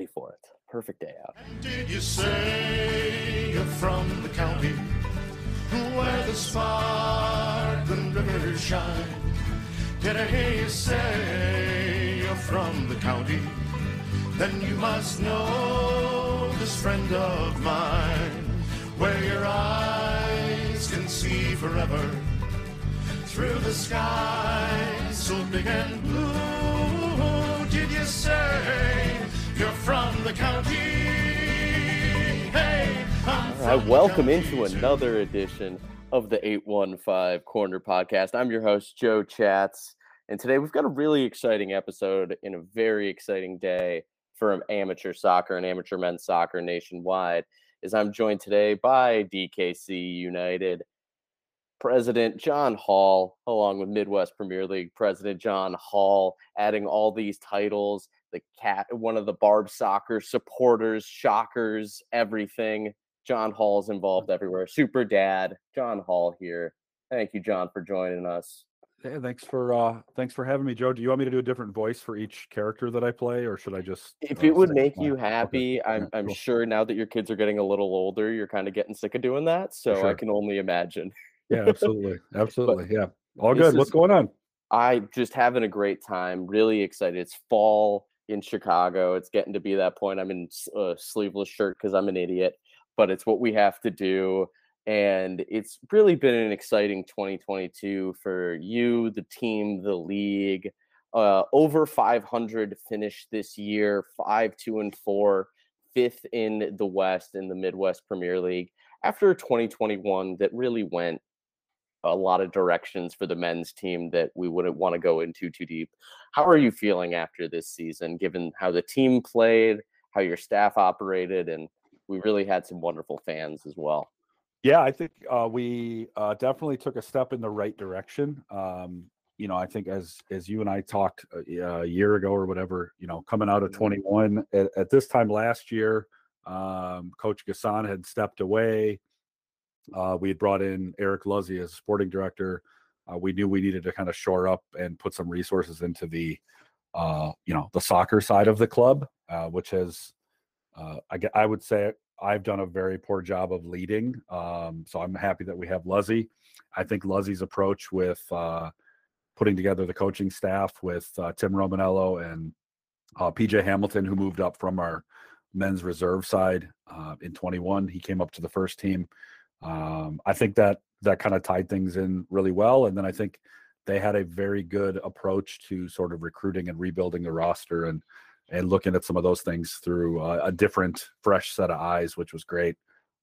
ready for it. Perfect day out. Did you say you're from the county where the sparkling rivers shine? Did I hear you say you're from the county? Then you must know this friend of mine, where your eyes can see forever through the sky so big and blue. Did you say from the county? Hey, I'm All right, welcome into another edition of the 815 Corner Podcast. I'm your host, Joe Chats, and today we've got a really exciting episode in a very exciting day for amateur soccer and amateur men's soccer nationwide. As I'm joined today by DKC United President John Hall, along with Midwest Premier League President John Hall, adding all these titles. The cat, one of the Barb soccer supporters, shockers, everything. John Hall's involved everywhere. Super Dad, John Hall here. Thank you, John, for joining us. Hey, thanks for uh thanks for having me, Joe. Do you want me to do a different voice for each character that I play, or should I just? If uh, it would make you Okay. happy, I'm Yeah, I'm cool. sure now that your kids are getting a little older, you're kind of getting sick of doing that. So I can only imagine. Yeah, absolutely, absolutely. Yeah, all good. What's going on? I just having a great time. Really excited. It's fall in Chicago. It's getting to be that point. I'm in a sleeveless shirt because I'm an idiot, but it's what we have to do. And it's really been an exciting 2022 for you, the team, the league. Uh, over 500 finished this year, five, two, and four, fifth in the West in the Midwest Premier League. After 2021, that really went a lot of directions for the men's team that we wouldn't want to go into too deep. How are you feeling after this season, given how the team played, how your staff operated, and we really had some wonderful fans as well? Yeah, I think uh, we uh, definitely took a step in the right direction. Um, you know, I think as as you and I talked a, y- a year ago or whatever, you know, coming out of Mhm. 21 at, at this time last year, um, Coach Gassan had stepped away. Uh, we had brought in Eric Luzzy as sporting director. Uh, we knew we needed to kind of shore up and put some resources into the, uh, you know, the soccer side of the club, uh, which has, uh, I, I would say, I've done a very poor job of leading. Um, so I'm happy that we have Luzzy. I think Luzzy's approach with uh, putting together the coaching staff with Tim Romanello and PJ Hamilton, who moved up from our men's reserve side in 21. He came up to the first team. Um, I think that that kind of tied things in really well. And then I think they had a very good approach to sort of recruiting and rebuilding the roster and and looking at some of those things through uh, a different, fresh set of eyes, which was great.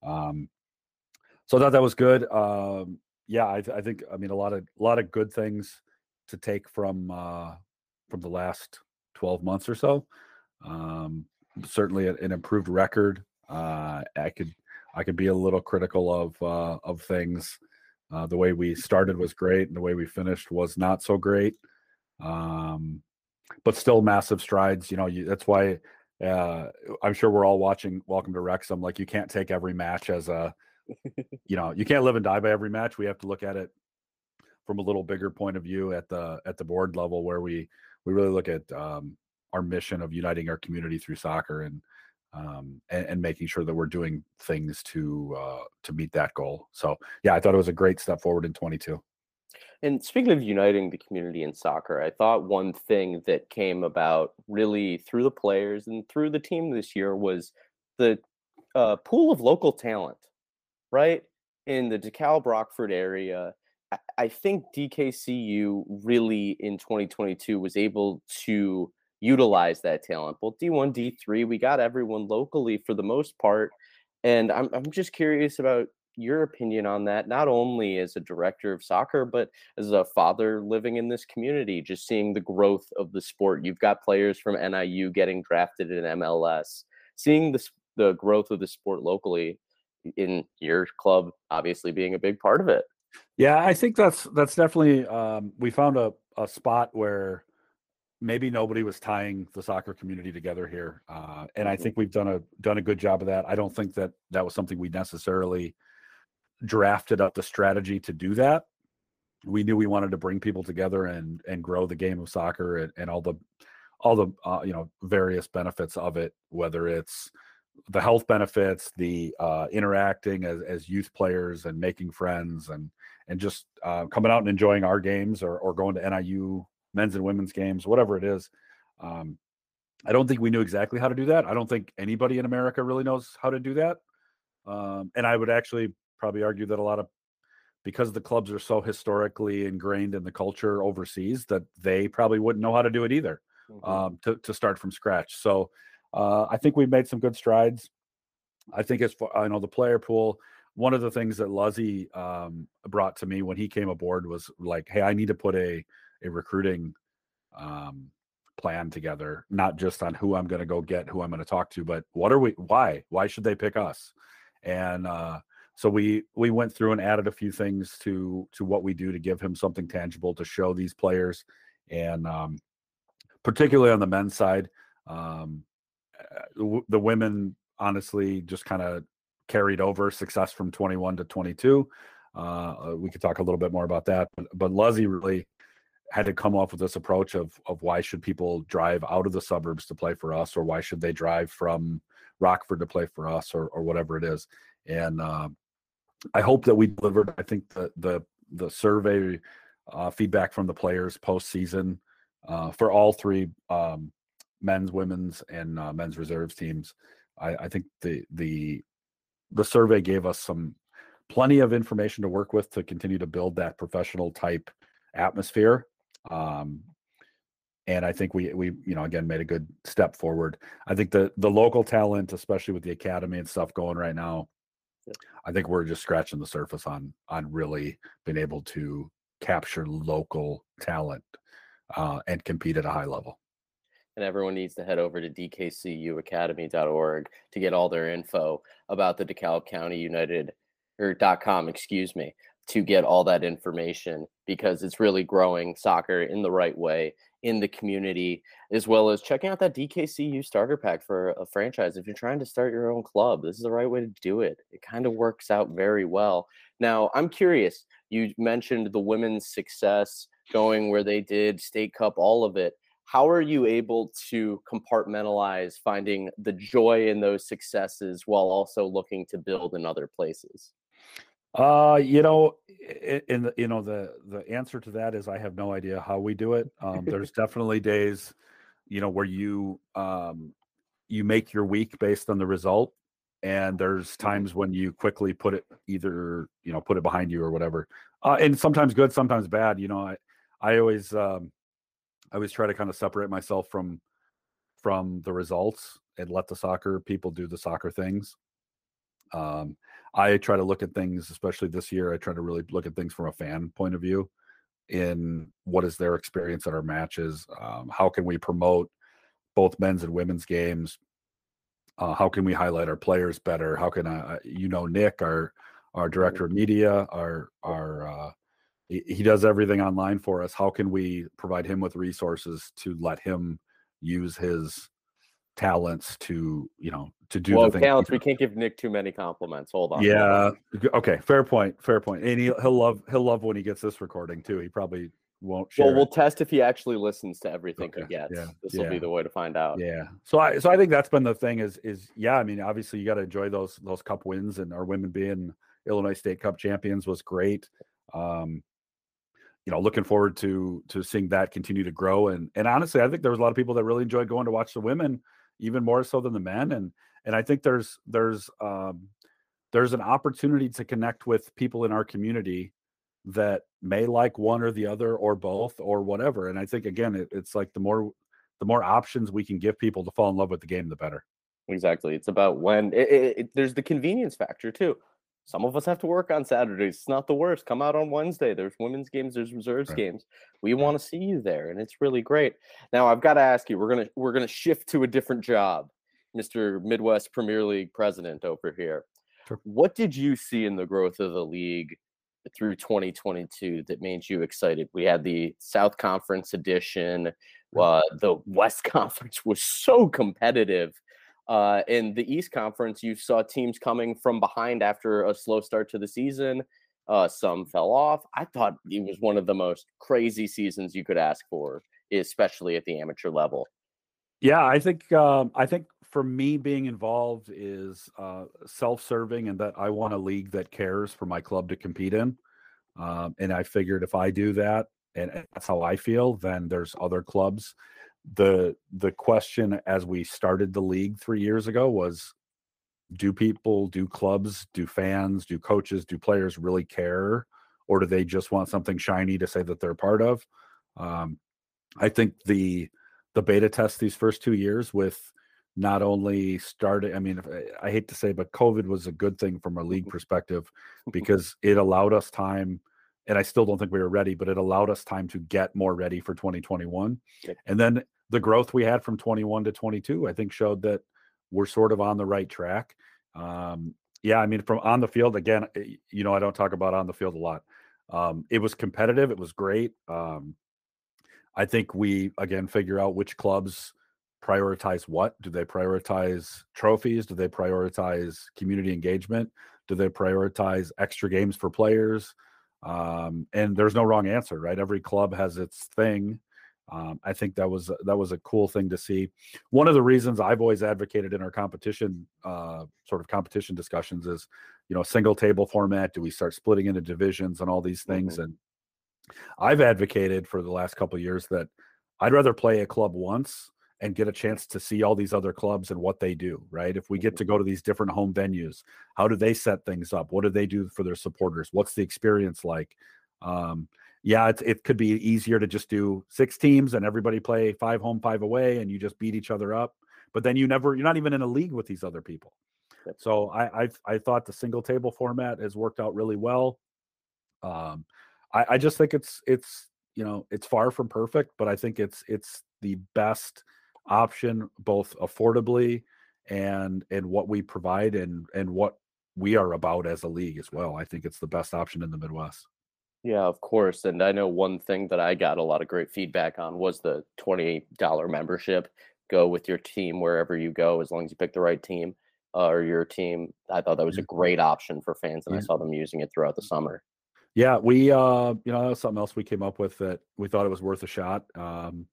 Um, so I thought that was good. Um, yeah, I, I think I mean a lot of a lot of good things to take from uh, from the last 12 months or so. Um, certainly an, an improved record. Uh, I could I could be a little critical of uh, of things. Uh, the way we started was great, and the way we finished was not so great. Um, but still massive strides. You know, you, that's why uh, I'm sure we're all watching Welcome to Wrexham. Like you can't take every match as a, you know, you can't live and die by every match. We have to look at it from a little bigger point of view at the at the board level, where we we really look at um, our mission of uniting our community through soccer and um, and, and making sure that we're doing things to uh, to meet that goal. So yeah, I thought it was a great step forward in 22. And speaking of uniting the community in soccer, I thought one thing that came about really through the players and through the team this year was the uh, pool of local talent, right? In the DeKalb Rockford area. I- I think DKCU really in 2022 was able to utilize that talent. Well, D1, D3, we got everyone locally for the most part. And I'm, I'm just curious about your opinion on that, not only as a director of soccer, but as a father living in this community, just seeing the growth of the sport. You've got players from NIU getting drafted in MLS, seeing the, the growth of the sport locally in your club, obviously being a big part of it. Yeah, I think that's that's definitely um, we found a, a spot where maybe nobody was tying the soccer community together here, uh, and I Mhm. think we've done a done a good job of that. I don't think that that was something we necessarily drafted up the strategy to do that. We knew we wanted to bring people together and and grow the game of soccer and, and all the all the uh, you know various benefits of it, whether it's the health benefits, the uh, interacting as, as youth players and making friends and and just uh, coming out and enjoying our games or, or going to NIU men's and women's games, whatever it is. Um, I don't think we knew exactly how to do that. I don't think anybody in America really knows how to do that. Um, and I would actually probably argue that a lot of because the clubs are so historically ingrained in the culture overseas that they probably wouldn't know how to do it either mm-hmm. um, to, to start from scratch. So uh, I think we've made some good strides. I think as far I know the player pool, one of the things that Luzzy um, brought to me when he came aboard was like, "Hey, I need to put a a recruiting um, plan together, not just on who I'm going to go get, who I'm going to talk to, but what are we? Why? Why should they pick us?" And uh, so we we went through and added a few things to to what we do to give him something tangible to show these players, and um, particularly on the men's side, um, uh, the women honestly just kind of carried over success from 21 to 22. Uh, uh, we could talk a little bit more about that, but, but Luzzy really had to come up with this approach of of why should people drive out of the suburbs to play for us, or why should they drive from Rockford to play for us, or or whatever it is. And uh, I hope that we delivered. I think the the the survey uh, feedback from the players postseason uh, for all three um, men's, women's, and uh, men's reserves teams. I, I think the the the survey gave us some plenty of information to work with to continue to build that professional type atmosphere. Um, and I think we we you know again made a good step forward. I think the the local talent, especially with the academy and stuff going right now, yeah. I think we're just scratching the surface on on really being able to capture local talent uh, and compete at a high level and everyone needs to head over to dkcuacademy.org to get all their info about the DeKalb County United or .com, excuse me, to get all that information because it's really growing soccer in the right way in the community, as well as checking out that DKCU starter pack for a franchise. If you're trying to start your own club, this is the right way to do it. It kind of works out very well. Now, I'm curious. You mentioned the women's success going where they did state cup, all of it how are you able to compartmentalize finding the joy in those successes while also looking to build in other places uh you know in the you know the the answer to that is i have no idea how we do it um there's definitely days you know where you um you make your week based on the result and there's mm-hmm. times when you quickly put it either you know put it behind you or whatever uh and sometimes good sometimes bad you know i i always um I always try to kind of separate myself from from the results and let the soccer people do the soccer things. Um, I try to look at things, especially this year. I try to really look at things from a fan point of view. In what is their experience at our matches? Um, how can we promote both men's and women's games? Uh, how can we highlight our players better? How can I, you know, Nick, our our director of media, our our uh, he does everything online for us. How can we provide him with resources to let him use his talents to you know to do well, the talents we can't give nick too many compliments hold on yeah hold on. okay fair point fair point. and he, he'll love he'll love when he gets this recording too he probably won't well we'll it. test if he actually listens to everything okay. he gets yeah. this will yeah. be the way to find out yeah so i so i think that's been the thing is is yeah i mean obviously you got to enjoy those those cup wins and our women being illinois state cup champions was great um you know, looking forward to to seeing that continue to grow. And and honestly, I think there was a lot of people that really enjoyed going to watch the women, even more so than the men. And and I think there's there's um, there's an opportunity to connect with people in our community that may like one or the other or both or whatever. And I think again, it, it's like the more the more options we can give people to fall in love with the game, the better. Exactly. It's about when it, it, there's the convenience factor too some of us have to work on Saturdays. It's not the worst. Come out on Wednesday. There's women's games, there's reserves right. games. We want to see you there, and it's really great. Now I've got to ask you, we're gonna we're gonna shift to a different job, Mr. Midwest Premier League president over here. Sure. What did you see in the growth of the league through 2022 that made you excited? We had the South Conference edition. Uh, the West Conference was so competitive uh, in the East Conference, you saw teams coming from behind after a slow start to the season. Uh, some fell off. I thought it was one of the most crazy seasons you could ask for, especially at the amateur level. Yeah, I think um, I think for me being involved is uh, self-serving and that I want a league that cares for my club to compete in. Um, and I figured if I do that and that's how I feel, then there's other clubs. The the question as we started the league three years ago was do people, do clubs, do fans, do coaches, do players really care? Or do they just want something shiny to say that they're part of? Um, I think the the beta test these first two years with not only started i mean i hate to say but covid was a good thing from a league mm-hmm. perspective mm-hmm. because it allowed us time and i still don't think we were ready but it allowed us time to get more ready for 2021 and then the growth we had from 21 to 22 i think showed that we're sort of on the right track um, yeah i mean from on the field again eh, you know i don't talk about on the field a lot um, it was competitive it was great um, I think we again figure out which clubs prioritize what. Do they prioritize trophies? Do they prioritize community engagement? Do they prioritize extra games for players? Um, and there's no wrong answer, right? Every club has its thing. Um, I think that was that was a cool thing to see. One of the reasons I've always advocated in our competition uh, sort of competition discussions is, you know, single table format. Do we start splitting into divisions and all these things? Mm-hmm. And I've advocated for the last couple years that I'd rather play a club once and get a chance to see all these other clubs and what they do, right? If we get to go to these different home venues, how do they set things up? What do they do for their supporters? What's the experience like? Um, yeah, it, it could be easier to just do six teams and everybody play five home, five away, and you just beat each other up. But then you never, you're not even in a league with these other people. So I, I, I thought the single table format has worked out really well. Um, I, I just think it's it's you know it's far from perfect, but I think it's it's the best option both affordably and and what we provide and and what we are about as a league as well. I think it's the best option in the Midwest. Yeah, of course. And I know one thing that I got a lot of great feedback on was the $20 membership. Go with your team wherever you go, as long as you pick the right team uh, or your team. I thought that was a great option for fans, and I saw them using it throughout the summer. Yeah, we uh, you know, that was something else we came up with that we thought it was worth a shot. Um,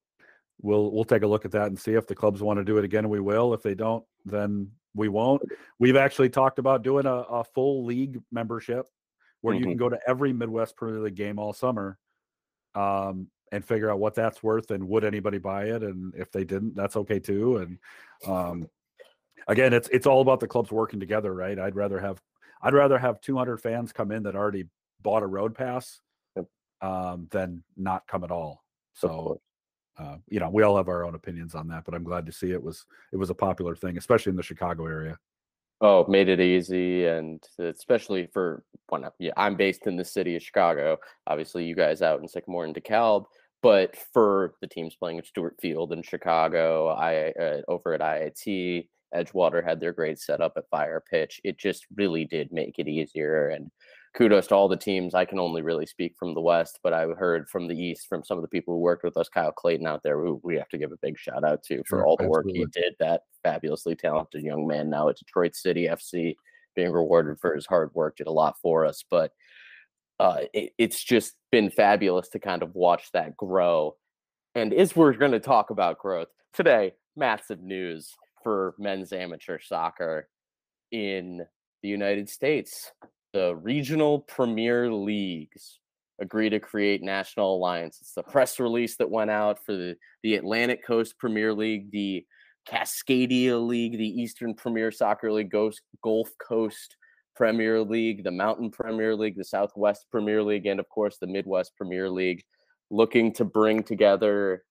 we'll we'll take a look at that and see if the clubs want to do it again. We will. If they don't, then we won't. We've actually talked about doing a, a full league membership where mm-hmm. you can go to every Midwest Premier League game all summer, um, and figure out what that's worth and would anybody buy it. And if they didn't, that's okay too. And um, again, it's it's all about the clubs working together, right? I'd rather have I'd rather have 200 fans come in that already bought a road pass yep. um, than not come at all. So, uh, you know, we all have our own opinions on that, but I'm glad to see it was it was a popular thing, especially in the Chicago area. Oh, made it easy, and especially for when yeah, I'm based in the city of Chicago. Obviously, you guys out in Sycamore and DeKalb, but for the teams playing at Stewart Field in Chicago, I uh, over at IIT, Edgewater had their great setup at Fire Pitch. It just really did make it easier, and kudos to all the teams. I can only really speak from the West, but I heard from the East from some of the people who worked with us, Kyle Clayton out there, who we have to give a big shout out to for sure, all the absolutely. work he did. That fabulously talented young man now at Detroit City FC, being rewarded for his hard work, did a lot for us. But uh, it, it's just been fabulous to kind of watch that grow. And as we're going to talk about growth today, massive news for men's amateur soccer in the United States the regional premier leagues agree to create national alliance. It's the press release that went out for the, the Atlantic Coast Premier League, the Cascadia League, the Eastern Premier Soccer League, Gulf Coast Premier League, the Mountain Premier League, the Southwest Premier League, and of course the Midwest Premier League, looking to bring together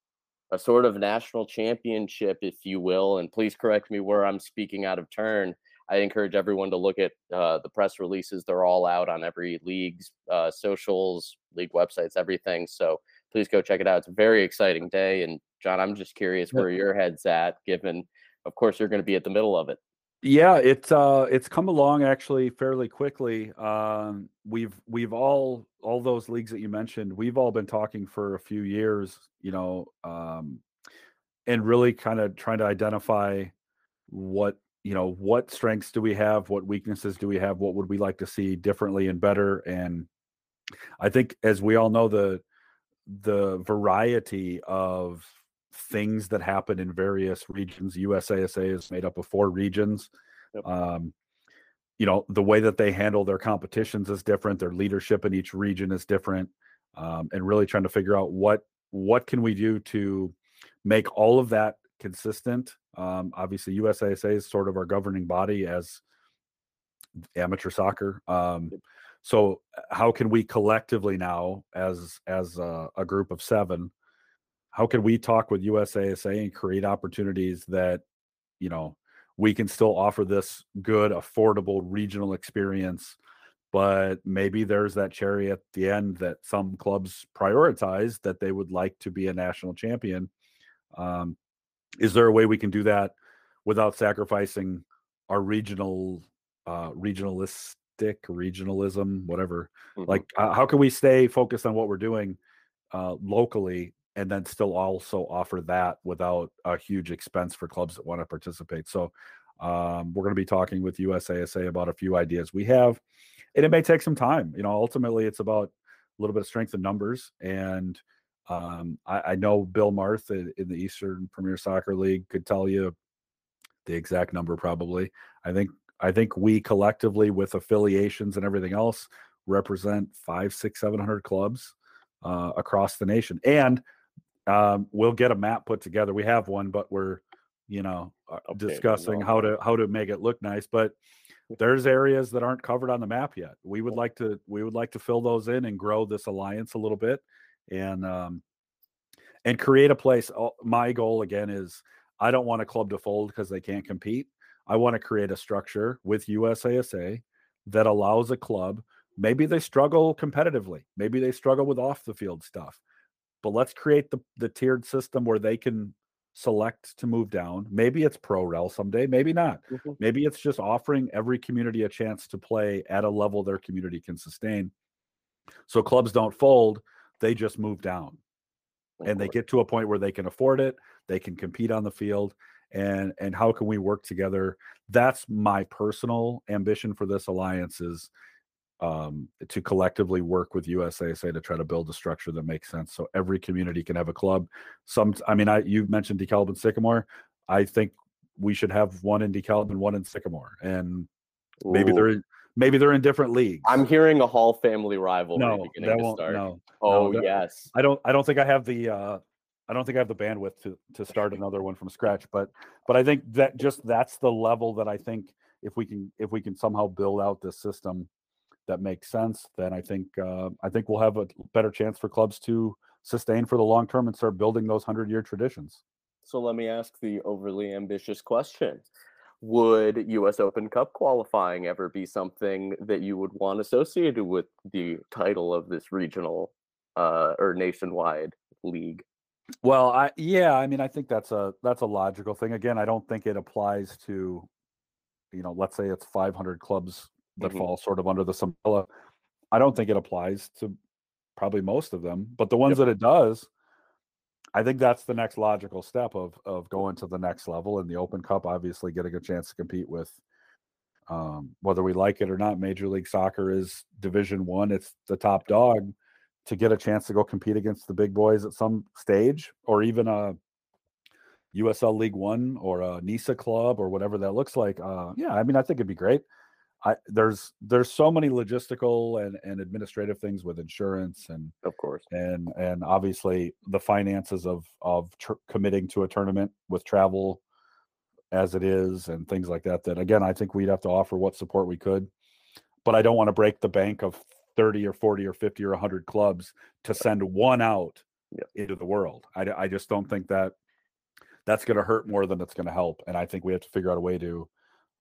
a sort of national championship, if you will. And please correct me where I'm speaking out of turn I encourage everyone to look at uh, the press releases. They're all out on every league's uh, socials, league websites, everything. So please go check it out. It's a very exciting day. And John, I'm just curious where your head's at, given, of course, you're going to be at the middle of it. Yeah, it's uh, it's come along actually fairly quickly. Um, we've we've all all those leagues that you mentioned, we've all been talking for a few years, you know, um, and really kind of trying to identify what you know what strengths do we have what weaknesses do we have what would we like to see differently and better and i think as we all know the the variety of things that happen in various regions. USASA is made up of four regions. Yep. Um, you know, the way that they handle their competitions is different. Their leadership in each region is different, um, and really trying to figure out what what can we do to make all of that consistent. Um, obviously, USASA is sort of our governing body as amateur soccer. Um, so, how can we collectively now, as as a, a group of seven, how can we talk with USASA and create opportunities that, you know, we can still offer this good, affordable regional experience, but maybe there's that cherry at the end that some clubs prioritize that they would like to be a national champion. Um, is there a way we can do that without sacrificing our regional, uh, regionalistic regionalism, whatever? Mhm. Like, uh, how can we stay focused on what we're doing uh, locally and then still also offer that without a huge expense for clubs that want to participate. So um, we're going to be talking with USASA about a few ideas we have, and it may take some time. You know, ultimately, it's about a little bit of strength in numbers, and um, I, I know Bill Marth in, in the Eastern Premier Soccer League could tell you the exact number. Probably, I think I think we collectively with affiliations and everything else represent five, six, seven hundred clubs uh, across the nation, and um, we'll get a map put together. We have one, but we're, you know, uh, Updating discussing well. how to how to make it look nice. But there's areas that aren't covered on the map yet. We would like to we would like to fill those in and grow this alliance a little bit, and um, and create a place. Oh, My goal again is I don't want a club to fold because they can't compete. I want to create a structure with USASA that allows a club. Maybe they struggle competitively. Maybe they struggle with off the field stuff but let's create the the tiered system where they can select to move down. Maybe it's pro rel someday, maybe not. Mhm. Maybe it's just offering every community a chance to play at a level their community can sustain. So clubs don't fold, they just move down and they get to a point where they can afford it, they can compete on the field and and how can we work together? That's my personal ambition for this alliance is um, to collectively work with USASA to try to build a structure that makes sense. So every community can have a club. Some, I mean, I you mentioned DeKalb and Sycamore. I think we should have one in DeKalb and one in Sycamore, and maybe Ooh. they're in, maybe they're in different leagues. I'm hearing a Hall family rivalry no, beginning to start. No, oh that- yes. I don't. I don't think I have the. uh I don't think I have the bandwidth to to start another one from scratch. But but I think that just that's the level that I think if we can if we can somehow build out this system that makes sense, then I think uh, I think we'll have a better chance for clubs to sustain for the long term and start building those hundred year traditions. So let me ask the overly ambitious question. Would US Open Cup qualifying ever be something that you would want associated with the title of this regional uh, or nationwide league? Well, I yeah, I mean, I think that's a that's a logical thing. Again, I don't think it applies to, you know, let's say it's 500 clubs that Mhm. fall sort of under this umbrella. I don't think it applies to probably most of them, but the ones that it does, I think that's the next logical step of of going to the next level. And the Open Cup, obviously, getting a chance to compete with, um, whether we like it or not, Major League Soccer is Division One. It's the top dog to get a chance to go compete against the big boys at some stage, or even a USL League One or a NISA club or whatever that looks like. Uh, yeah, I mean, I think it'd be great. I there's there's so many logistical and, and administrative things with insurance and Of course. and and obviously the finances of of tr- committing to a tournament with travel as it is and things like that that again i think we'd have to offer what support we could but i don't want to break the bank of 30 or 40 or 50 or 100 clubs to send one out Yep. into the world I, I just don't think that that's going to hurt more than it's going to help and i think we have to figure out a way to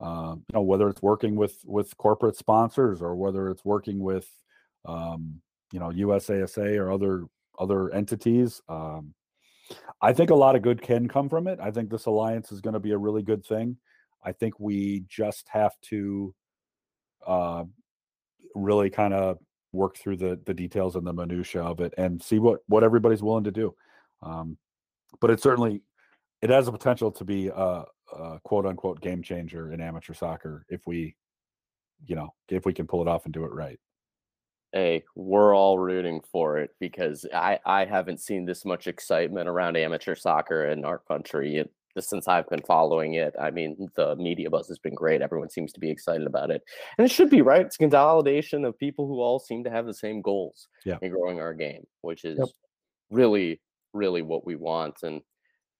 um, you know whether it's working with with corporate sponsors or whether it's working with um, you know USASA or other other entities. Um, I think a lot of good can come from it. I think this alliance is going to be a really good thing. I think we just have to uh, really kind of work through the the details and the minutia of it and see what what everybody's willing to do. Um, but it certainly it has the potential to be a, a quote unquote game changer in amateur soccer if we, you know, if we can pull it off and do it right. Hey, we're all rooting for it because I, I haven't seen this much excitement around amateur soccer in our country it, since I've been following it. I mean, the media buzz has been great. Everyone seems to be excited about it. And it should be, right? It's consolidation of people who all seem to have the same goals Yeah. in growing our game, which is Yep. really, really what we want. And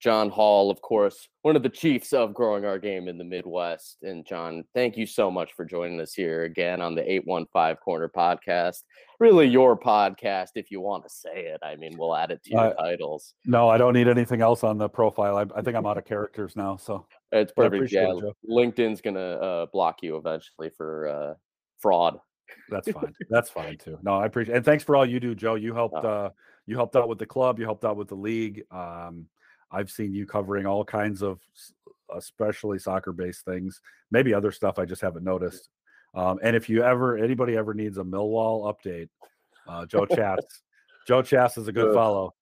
John Hall, of course, one of the chiefs of growing our game in the Midwest. And John, thank you so much for joining us here again on the 815 Corner podcast. Really your podcast, if you want to say it. I mean, we'll add it to your Uh, titles. No, I don't need anything else on the profile. I, I think I'm out of characters now. So It's perfect. Yeah, it, LinkedIn's going to uh, block you eventually for uh, fraud. that's fine. That's fine too. No, I appreciate it. and thanks for all you do, Joe. You helped Oh. uh you helped out with the club, you helped out with the league. Um I've seen you covering all kinds of especially soccer based things, maybe other stuff I just haven't noticed. Um and if you ever anybody ever needs a Millwall update, uh Joe Chats. Joe Chats is a good Ugh. follow.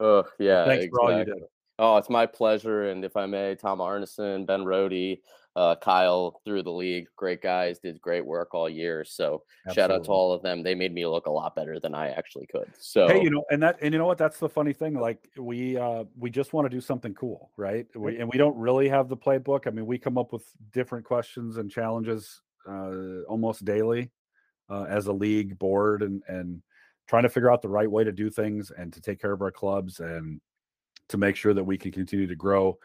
Oh, yeah. Thanks for all you exactly. did. Oh, it's my pleasure. And if I may, Tom Arneson, Ben Rody, uh, Kyle through the league, great guys, did great work all year. So shout out to all of them. They made me look a lot better than I actually could. So Hey, you know, and that and you know what? That's the funny thing. Like we uh we just want to do something cool, right? We and we don't really have the playbook. I mean, we come up with different questions and challenges uh almost daily uh as a league board and and trying to figure out the right way to do things and to take care of our clubs and to make sure that we can continue to grow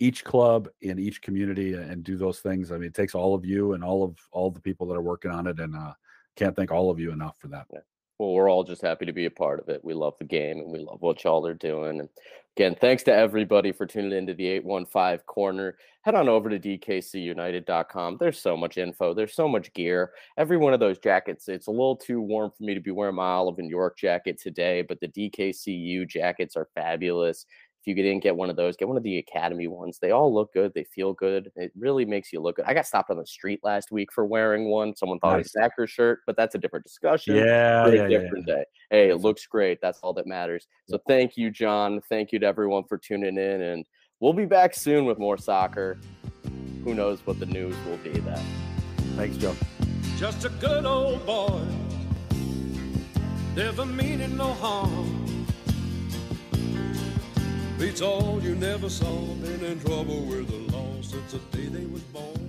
each club in each community and do those things. I mean, it takes all of you and all of all the people that are working on it and uh can't thank all of you enough for that. Well, we're all just happy to be a part of it. We love the game and we love what y'all are doing. And again, thanks to everybody for tuning into the 815 corner. Head on over to dkcunited.com. There's so much info, there's so much gear. Every one of those jackets, it's a little too warm for me to be wearing my Olive and York jacket today, but the DKCU jackets are fabulous. If you didn't get one of those, get one of the Academy ones. They all look good. They feel good. It really makes you look good. I got stopped on the street last week for wearing one. Someone thought it was a Sacker shirt, but that's a different discussion Yeah, for yeah, a yeah, different day. Hey, it looks great. That's all that matters. So thank you, John. Thank you to everyone for tuning in, and we'll be back soon with more soccer. Who knows what the news will be then? Thanks, Joe. just a good old boy, never meaning no harm. Beats all you never saw, been in trouble with the law since the day they was born.